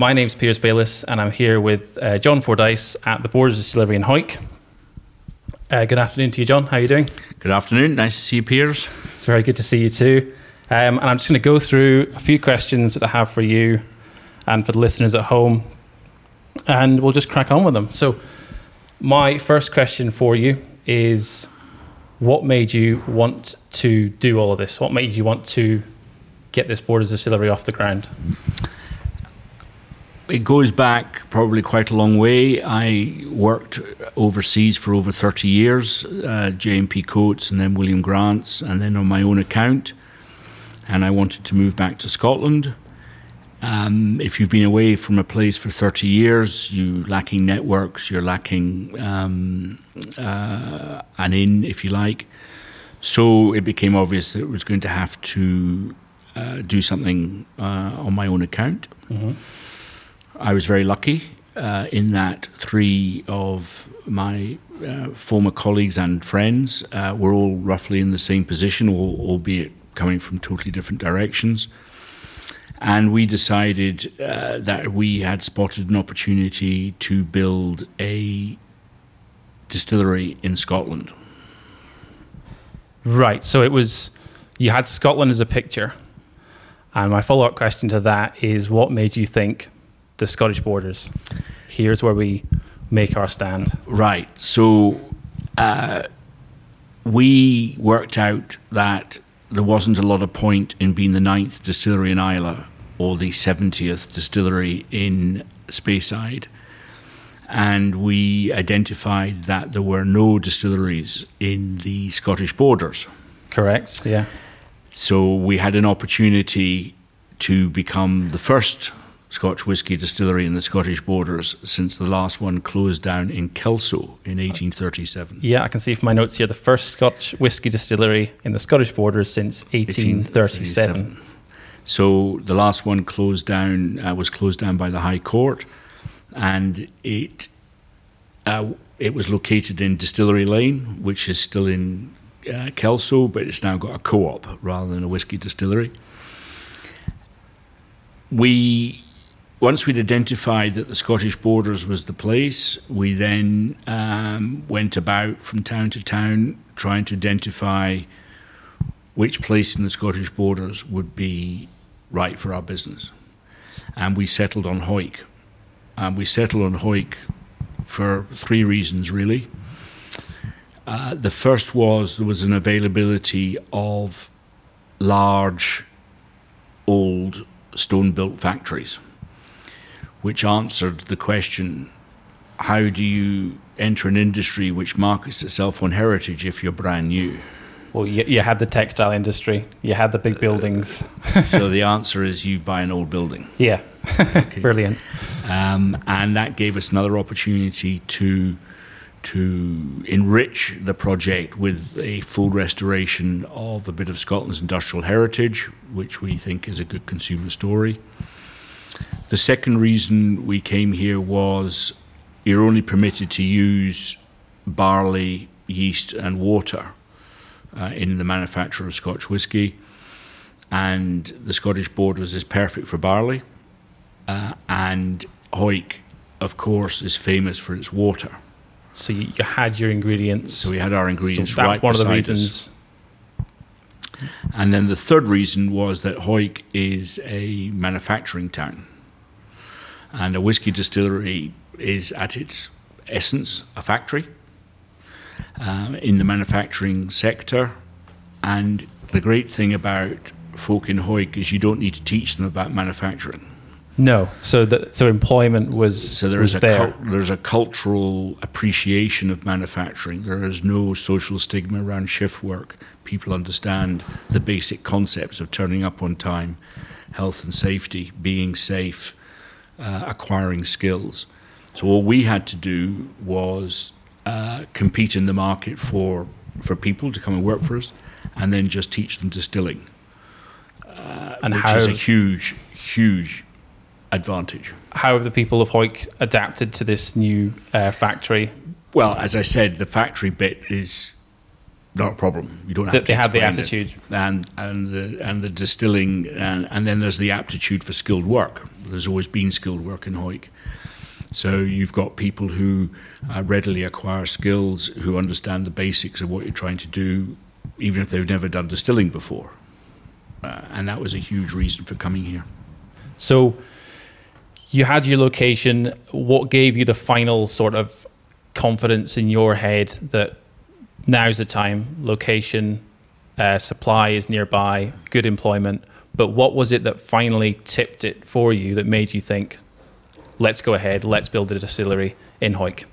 My name's Piers Baylis, and I'm here with uh, John Fordyce at the Borders Distillery in Hawick. Uh, good afternoon to you, John. How are you doing? Good afternoon. Nice to see you, Piers. It's very good to see you too. Um, and I'm just going to go through a few questions that I have for you and for the listeners at home, and we'll just crack on with them. So, my first question for you is what made you want to do all of this? What made you want to get this Borders Distillery off the ground? It goes back probably quite a long way. I worked overseas for over 30 years, uh, J&P Coats and then William Grant's, and then on my own account. And I wanted to move back to Scotland. Um, if you've been away from a place for 30 years, you're lacking networks, you're lacking um, uh, an inn, if you like. So it became obvious that it was going to have to uh, do something uh, on my own account. Mm-hmm. I was very lucky uh, in that three of my uh, former colleagues and friends uh, were all roughly in the same position, albeit coming from totally different directions. And we decided uh, that we had spotted an opportunity to build a distillery in Scotland. Right. So it was, you had Scotland as a picture. And my follow up question to that is what made you think the Scottish borders. Here's where we make our stand. Right. So uh, we worked out that there wasn't a lot of point in being the ninth distillery in Islay or the 70th distillery in Speyside. And we identified that there were no distilleries in the Scottish borders. Correct, yeah. So we had an opportunity to become the first Scotch whisky distillery in the Scottish borders since the last one closed down in Kelso in 1837. Yeah, I can see from my notes here the first Scotch whisky distillery in the Scottish borders since 1837. 1837. So the last one closed down uh, was closed down by the High Court, and it uh, it was located in Distillery Lane, which is still in uh, Kelso, but it's now got a co-op rather than a whisky distillery. We once we'd identified that the Scottish borders was the place, we then um, went about from town to town trying to identify which place in the Scottish borders would be right for our business. And we settled on Hawick. And we settled on Hawick for three reasons, really. Uh, the first was there was an availability of large, old, stone built factories which answered the question how do you enter an industry which markets itself on heritage if you're brand new? Well, you, you had the textile industry, you had the big buildings. so the answer is you buy an old building. Yeah, okay. brilliant. Um, and that gave us another opportunity to to enrich the project with a full restoration of a bit of Scotland's industrial heritage, which we think is a good consumer story. The second reason we came here was you're only permitted to use barley, yeast, and water uh, in the manufacture of Scotch whisky. And the Scottish Borders is perfect for barley. Uh, and Hawick, of course, is famous for its water. So you, you had your ingredients. So we had our ingredients so right one of the reasons. Us. And then the third reason was that Hawick is a manufacturing town. And a whiskey distillery is, at its essence, a factory um, in the manufacturing sector. And the great thing about folk in Hawick is you don't need to teach them about manufacturing. No, so that so employment was so there was is a there. there's a cultural appreciation of manufacturing. There is no social stigma around shift work. People understand the basic concepts of turning up on time, health and safety, being safe, uh, acquiring skills. So all we had to do was uh, compete in the market for for people to come and work for us, and then just teach them distilling, uh, and which how, is a huge, huge advantage. How have the people of Hawick adapted to this new uh, factory? Well, as I said, the factory bit is not a problem. You don't have That to they have the it. attitude. and and the, and the distilling, and, and then there's the aptitude for skilled work. There's always been skilled work in Hawick. So you've got people who uh, readily acquire skills, who understand the basics of what you're trying to do, even if they've never done distilling before. Uh, and that was a huge reason for coming here. So you had your location. What gave you the final sort of confidence in your head that now's the time, location, uh, supply is nearby, good employment? But what was it that finally tipped it for you that made you think, let's go ahead, let's build a distillery in Hawick?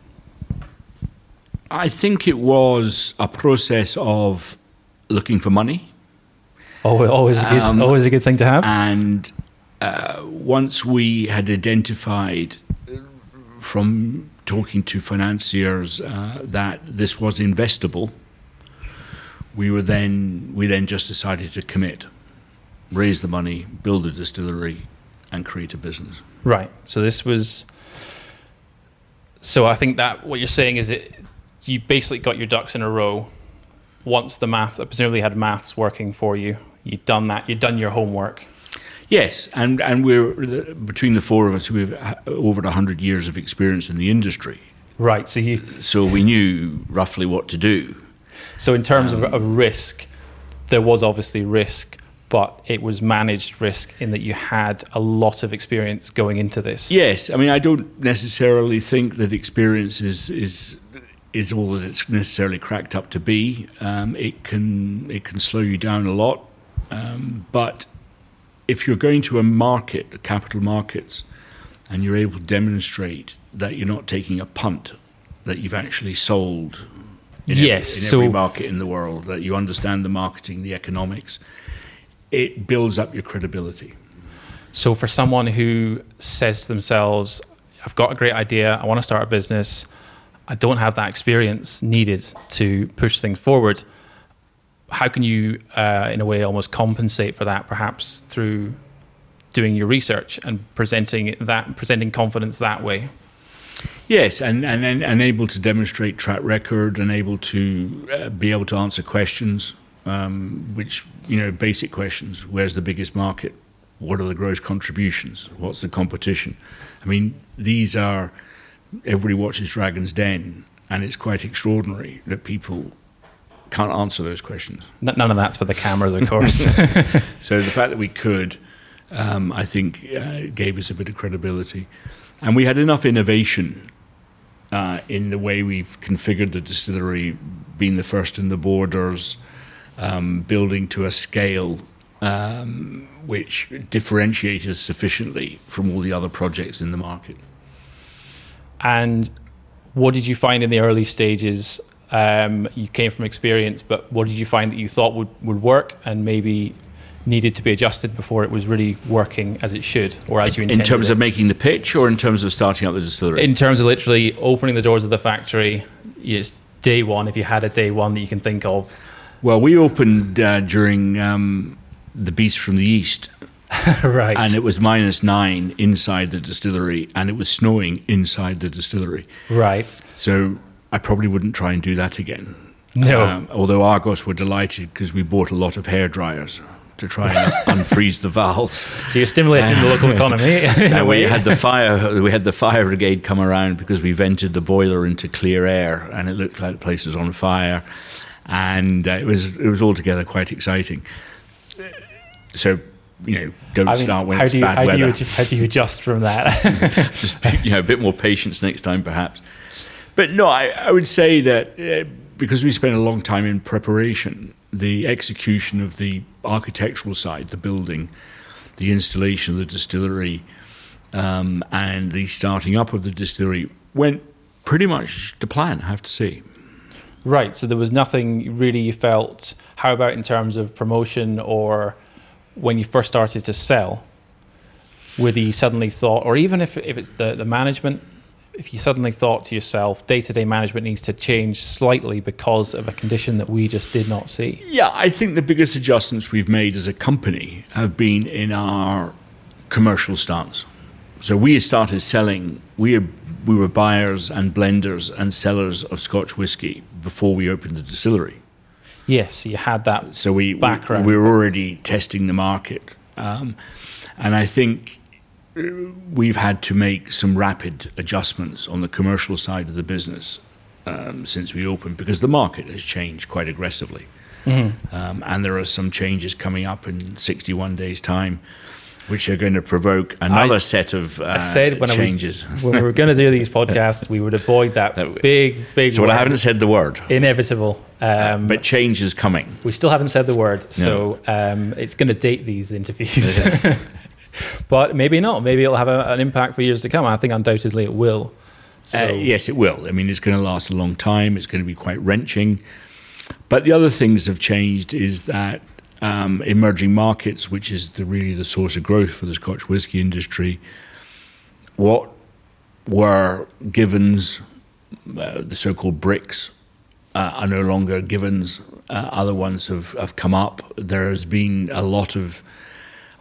I think it was a process of looking for money. Always, always, a good, Um, always a good thing to have. And uh, once we had identified from talking to financiers uh, that this was investable, we were then we then just decided to commit, raise the money, build a distillery, and create a business. Right. So this was. So I think that what you're saying is that you basically got your ducks in a row. Once the math, presumably had maths working for you, you'd done that. You'd done your homework. Yes, and and we're between the four of us, we have over hundred years of experience in the industry, Right. So you. so we knew roughly what to do. So in terms of, of risk, there was obviously risk, but it was managed risk in that you had a lot of experience going into this. Yes, I mean I don't necessarily think that experience is is is all that it's necessarily cracked up to be. Um, it can it can slow you down a lot, um, but if you're going to a market, capital markets, and you're able to demonstrate that you're not taking a punt, that you've actually sold in, Yes, every, in so- every market in the world, that you understand the marketing, the economics, it builds up your credibility. So for someone who says to themselves, I've got a great idea, I want to start a business, I don't have that experience needed to push things forward, how can you, uh, in a way, almost compensate for that, perhaps through doing your research and presenting that, presenting confidence that way? Yes, and, and, and, able to demonstrate track record and able to uh, be able to answer questions, um, which, you know, basic questions. Where's the biggest market? What are the gross contributions? What's the competition? I mean, these are, everybody watches Dragon's Den, and it's quite extraordinary that people can't answer those questions. None of that's for the cameras, of course. So the fact that we could, um, I think, uh, gave us a bit of credibility. And we had enough innovation uh, in the way we've configured the distillery, being the first in the borders, um, building to a scale um, which differentiates us sufficiently from all the other projects in the market. And what did you find in the early stages? Um, you came from experience, but what did you find that you thought would, would work and maybe needed to be adjusted before it was really working as it should or as you intended? In terms it? of making the pitch or in terms of starting up the distillery? in terms of literally opening the doors of the factory, it's day one. If you had a day one that you can think of, well, we opened uh, during um, the Beast from the East, right? and it was minus nine inside the distillery, and it was snowing inside the distillery. right. So I probably wouldn't try and do that again. No. Um, although Argos were delighted because we bought a lot of hair dryers to try and unfreeze the valves. So you're stimulating the local economy And we had the fire. We had the fire brigade come around because we vented the boiler into clear air, and it looked like the place was on fire, and uh, it was it was altogether quite exciting. So you know, don't I mean, start when how it's do you bad how weather. do you how do you adjust from that? just you know a bit more patience next time perhaps but no i, I would say that uh, because we spent a long time in preparation the execution of the architectural side the building the installation of the distillery um, and the starting up of the distillery went pretty much to plan i have to say Right. So there was nothing really you felt. How about in terms of promotion or when you first started to sell? Whether you suddenly thought, or even if, if it's the, the management, if you suddenly thought to yourself, day to day management needs to change slightly because of a condition that we just did not see. Yeah, I think the biggest adjustments we've made as a company have been in our commercial stance. So we started selling, we, we were buyers and blenders and sellers of Scotch whisky before we opened the distillery. Yes, you had that. So we Background. we, we were already testing the market, um, and I think we've had to make some rapid adjustments on the commercial side of the business um, since we opened because the market has changed quite aggressively, um, and there are some changes coming up in 61 days' time. Which are going to provoke another I- set of uh, I said when changes. We, when we were going to do these podcasts, we would avoid that That- big, big. so, well, I haven't said the word, inevitable. Um, but change is coming. we still haven't said the word, so um, it's going to date these interviews. but maybe not. Maybe it'll have a, an impact for years to come. I think undoubtedly it will. So, Uh, yes, it will. I mean, it's going to last a long time. It's going to be quite wrenching. But the other things have changed is that um, emerging markets, which is the, really the source of growth for the Scotch whisky industry, what were givens, uh, the so-called BRICS, uh, are no longer givens. Uh, other ones have, have come up. There has been a lot of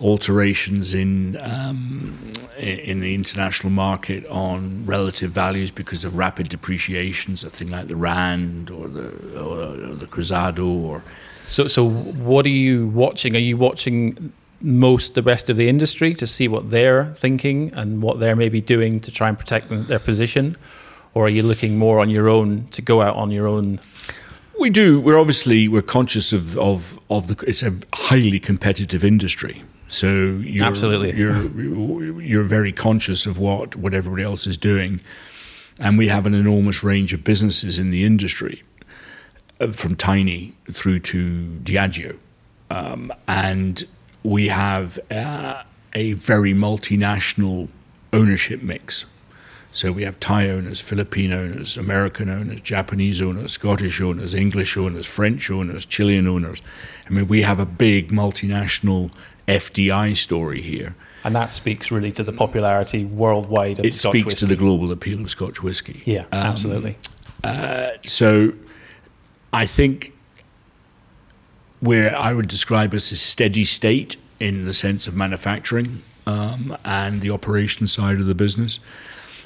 alterations in um, in the international market on relative values because of rapid depreciations a thing like the rand or the or, or the cruzado or so, so what are you watching? Are you watching most the rest of the industry to see what they're thinking and what they're maybe doing to try and protect their position, or are you looking more on your own to go out on your own? we do we're obviously we're conscious of of of the it's a highly competitive industry so you're, Absolutely. you're you're very conscious of what what everybody else is doing and we have an enormous range of businesses in the industry uh, from tiny through to Diageo um, and we have uh, a very multinational ownership mix so we have Thai owners, Philippine owners, American owners, Japanese owners, Scottish owners, English owners, French owners, Chilean owners. I mean, we have a big multinational FDI story here. And that speaks really to the popularity worldwide of Scotch whiskey. It Scotch speaks to the global appeal of Scotch whisky. yeah, Um, absolutely. So I think where I would describe us as a steady state in the sense of manufacturing um, and the operation side of the business.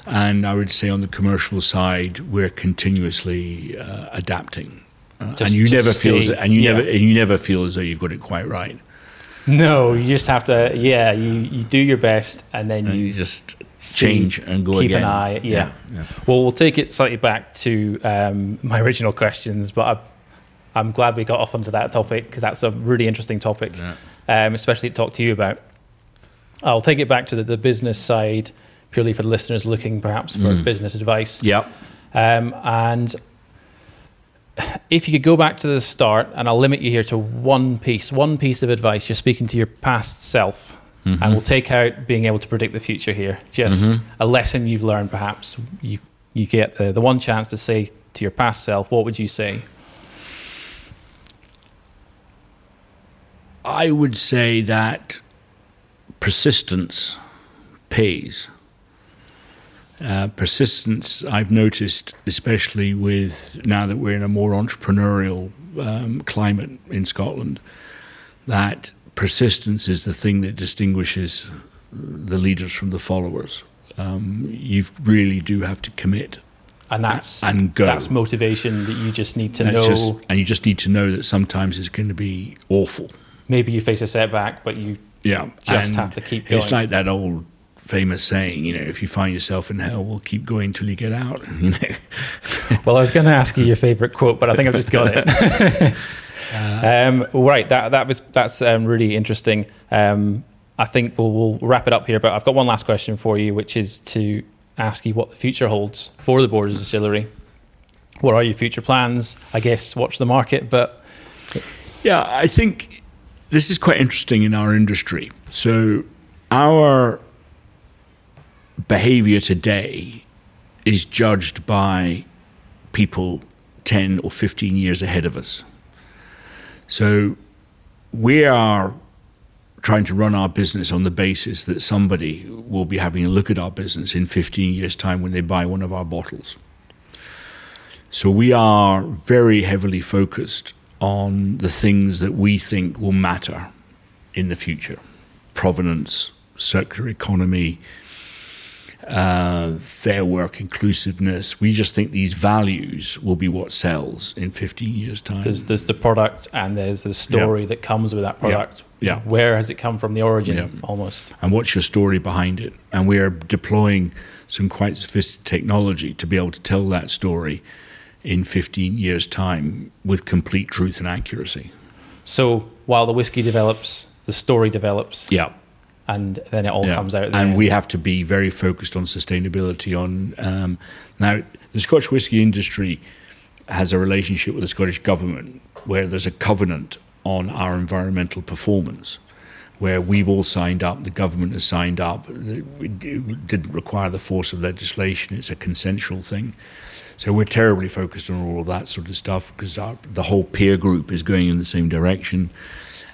And I would say on the commercial side, we're continuously uh, adapting. Uh, Just- and you never feel as, and you yeah. never and you never feel as though you've got it quite right. No, you just have to. Yeah, you, you do your best, and then And you you just see- change and go keep again. an eye. Yeah. yeah. Well, we'll take it slightly back to um, my original questions, but I, I'm glad we got off onto that topic because that's a really interesting topic, Yeah. um, especially to talk to you about. I'll take it back to the, the business side, purely for the listeners looking perhaps for Mm. business advice. Yep. Um, and if you could go back to the start, and I'll limit you here to one piece, one piece of advice. You're speaking to your past self, Mm-hmm. and we'll take out being able to predict the future here. Just a lesson you've learned, perhaps. You you get the, the one chance to say to your past self, what would you say? I would say that persistence pays. Uh, persistence, I've noticed, especially with now that we're in a more entrepreneurial um, climate in Scotland, that persistence is the thing that distinguishes the leaders from the followers. Um, you really do have to commit And that's And go. that's motivation that you just need to That's know. just- and you just need to know that sometimes it's going to be awful. Maybe you face a setback, but you Yeah, Just and have to keep going. It's like that old famous saying, you know, if you find yourself in hell, we'll keep going till you get out. You know, Well, I was going to ask you your favorite quote, but I think I've just got it. um, right, that that was that's um, really interesting. Um, I think we'll, we'll wrap it up here, but I've got one last question for you, which is to ask you what the future holds for the Borders Distillery. What are your future plans? I guess watch the market, but yeah, I think this is quite interesting in our industry. So our behavior today is judged by people 10 or 15 years ahead of us. So we are trying to run our business on the basis that somebody will be having a look at our business in 15 years' time when they buy one of our bottles. So we are very heavily focused on the things that we think will matter in the future provenance, circular economy, uh, fair work, inclusiveness. We just think these values will be what sells in 15 years' time. There's, there's the product and there's the story that comes with that product. Yeah. Where has it come from? The origin, Yeah. almost. and what's your story behind it? And we are deploying some quite sophisticated technology to be able to tell that story in 15 years' time with complete truth and accuracy. So while the whiskey develops, the story develops, Yeah. And then it all Yeah. comes out. And end. we have to be very focused on sustainability. On um, now, the Scotch whisky industry has a relationship with the Scottish government where there's a covenant on our environmental performance. Where we've all signed up, the government has signed up. It didn't require the force of legislation; it's a consensual thing. So we're terribly focused on all of that sort of stuff because the whole peer group is going in the same direction.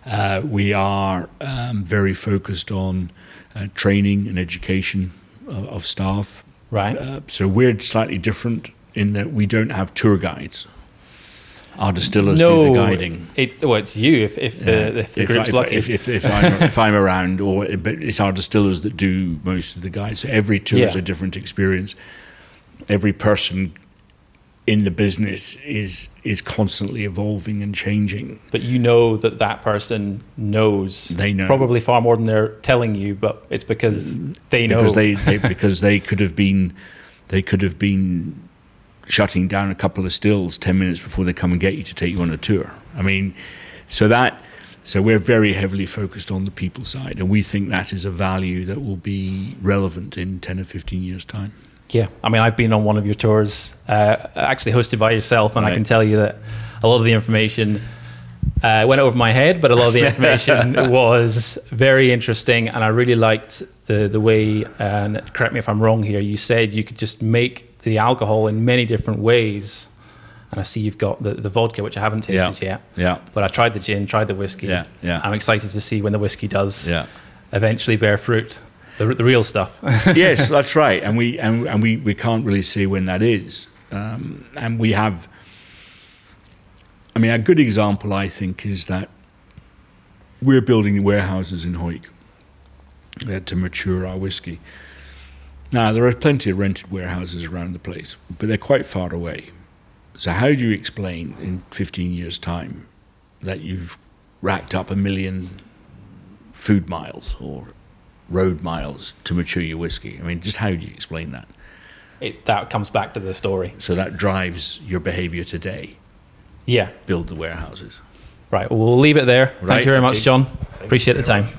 Uh, we are um, very focused on uh, training and education of, of staff. right. Uh, so we're slightly different in that we don't have tour guides. Our distillers do the guiding. It, well, it's you if, if the Yeah. if the if, group's if, lucky. if, if, if, I'm, if I'm around, or but it's our distillers that do most of the guides. So every tour is a different experience. Every person in the business is is constantly evolving and changing. but you know that that person knows. They know. probably far more than they're telling you, but it's because they know. because they, they because they could have been they could have been shutting down a couple of stills 10 minutes before they come and get you to take you on a tour i mean so that so we're very heavily focused on the people side and we think that is a value that will be relevant in 10 or 15 years time Yeah, I mean, I've been on one of your tours, uh, actually hosted by yourself, and I can tell you that a lot of the information uh, went over my head, but a lot of the information was very interesting, and I really liked the the way. And correct me if I'm wrong here. You said you could just make the alcohol in many different ways, and I see you've got the, the vodka, which I haven't tasted yet. yeah But I tried the gin, tried the whiskey. Yeah, yeah. I'm excited to see when the whiskey does yeah eventually bear fruit, the, the real stuff. yes, that's right, and we and, and we, we can't really see when that is, um, and we have. I mean, a good example I think is that we're building warehouses in Hawick uh, to mature our whiskey. Now there are plenty of rented warehouses around the place, but they're quite far away. So how do you explain in 15 years' time that you've racked up a million food miles or road miles to mature your whiskey. I mean, just how do you explain that? it, that comes back to the story. So that drives your behavior today. Yeah. Build the warehouses. Right. Well, we'll leave it there. Thank you very much. John. you Appreciate the time. much.